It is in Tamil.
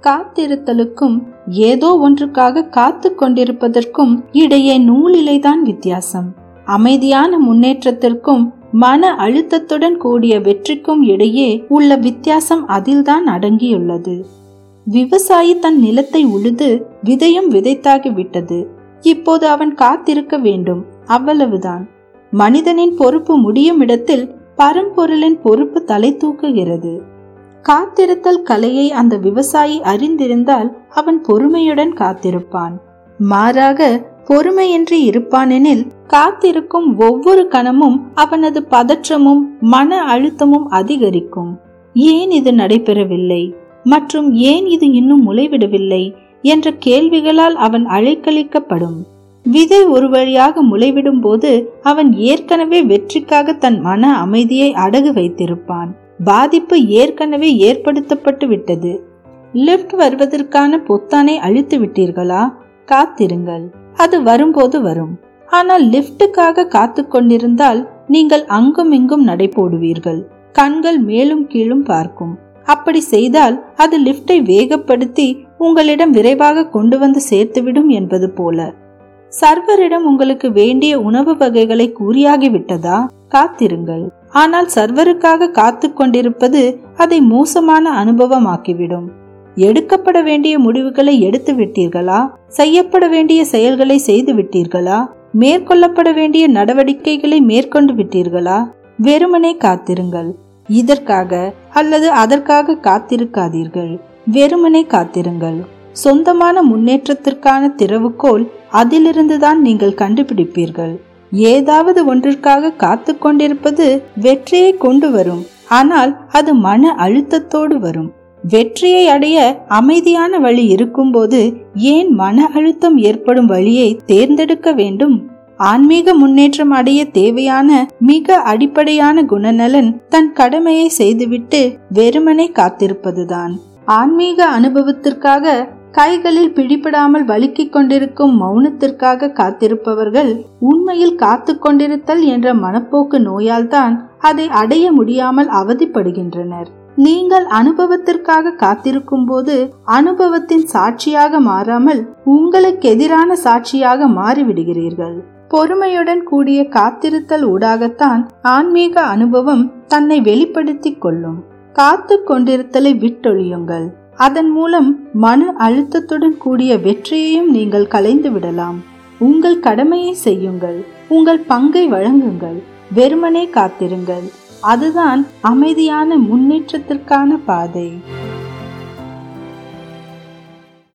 காத்திருத்தலுக்கும் ஏதோ ஒன்றுக்காக காத்து கொண்டிருப்பதற்கும் இடையே நூலிலைதான் வித்தியாசம். அமைதியான முன்னேற்றத்திற்கும் மன அழுத்தத்துடன் கூடிய வெற்றிக்கும் இடையே உள்ள வித்தியாசம் அதில்தான் அடங்கியுள்ளது. விவசாயி தன் நிலத்தை உழுது விதையும் விதைத்தாகி விட்டது. இப்போது அவன் காத்திருக்க வேண்டும் அவ்வளவுதான். மனிதனின் பொறுப்பு முடியும் இடத்தில் பரம்பொருளின் பொறுப்பு தலை தூக்குகிறது. காத்திருத்தல் கலையை அந்த விவசாயி அறிந்திருந்தால் அவன் பொறுமையுடன் காத்திருப்பான். மாறாக பொறுமையின்றி இருப்பானெனில் காத்திருக்கும் ஒவ்வொரு கணமும் அவனது பதற்றமும் மன அழுத்தமும் அதிகரிக்கும். ஏன் இது நடைபெறவில்லை? மற்றும் ஏன் இது இன்னும் முளைவிடவில்லை? என்ற கேள்விகளால் அவன் அழைக்கழிக்கப்படும் விதை ஒரு வழியாக முளைவிடும் போது அவன் ஏற்கனவே வெற்றிக்காக தன் மன அமைதியை அடகு வைத்திருப்பான். பாதிப்பு ஏற்கனவே ஏற்படுத்தப்பட்டு விட்டது. லிப்ட் வருவதற்கான பொத்தானை அழித்து விட்டீர்களா? காத்திருங்கள். அது வரும்போது வரும். ஆனால் லிப்டுக்காக காத்து கொண்டிருந்தால் நீங்கள் அங்கும் இங்கும் நடை போடுவீர்கள். கண்கள் மேலும் கீழும் பார்க்கும். அப்படி செய்தால் அது லிப்டை வேகப்படுத்தி உங்களிடம் விரைவாக கொண்டு வந்து சேர்த்துவிடும் என்பது போல. சர்வரிடம் உங்களுக்கு வேண்டிய உணவு வகைகளை கூறியாகிவிட்டதா? காத்திருங்கள். ஆனால் சர்வருக்காக காத்து கொண்டிருப்பது அதை மோசமான அனுபவமாக்கிவிடும். எடுக்கப்பட வேண்டிய முடிவுகளை எடுத்து விட்டீர்களா? செய்யப்பட வேண்டிய செயல்களை செய்து விட்டீர்களா? மேற்கொள்ளப்பட வேண்டிய நடவடிக்கைகளை மேற்கொண்டு விட்டீர்களா? வெறுமனே காத்திருங்கள். இதற்காக அல்லது அதற்காக காத்திருக்காதீர்கள். வெறுமனே காத்திருங்கள். சொந்தமான முன்னேற்றத்திற்கான திறவுகோல் அதிலிருந்துதான் நீங்கள் கண்டுபிடிப்பீர்கள். ஏதாவது ஒன்றிற்காக காத்து கொண்டிருப்பது வெற்றியை கொண்டு வரும். ஆனால் அது மன அழுத்தத்தோடு வரும். வெற்றியை அடைய அமைதியான வழி இருக்கும்போது ஏன் மன அழுத்தம் ஏற்படும் வழியை தேர்ந்தெடுக்க வேண்டும்? ஆன்மீக முன்னேற்றம் அடைய தேவையான மிக அடிப்படையான குணநலன் தன் கடமையை செய்துவிட்டு வெறுமனே காத்திருப்பதுதான். ஆன்மீக அனுபவத்திற்காக கைகளில் பிடிபடாமல் வலுக்கிக் கொண்டிருக்கும் மௌனத்திற்காக காத்திருப்பவர்கள் உண்மையில் காத்து கொண்டிருத்தல் என்ற மனப்போக்கு நோயால்தான் அதை அடைய முடியாமல் அவதிப்படுகின்றனர். நீங்கள் அனுபவத்திற்காக காத்திருக்கும் போது அனுபவத்தின் சாட்சியாக மாறாமல் உங்களுக்கு எதிரான சாட்சியாக மாறிவிடுகிறீர்கள். பொறுமையுடன் கூடிய காத்திருத்தல் ஊடாகத்தான் ஆன்மீக அனுபவம் தன்னை வெளிப்படுத்திக் கொள்ளும். காத்து கொண்டிருத்தலை விட்டொழியுங்கள். அதன் மூலம் மன அழுத்தத்துடன் கூடிய வெற்றியையும் நீங்கள் கலைந்து விடலாம். உங்கள் கடமையை செய்யுங்கள். உங்கள் பங்கை வழங்குங்கள். வெறுமனே காத்திருங்கள். அதுதான் அமைதியான முன்னேற்றத்திற்கான பாதை.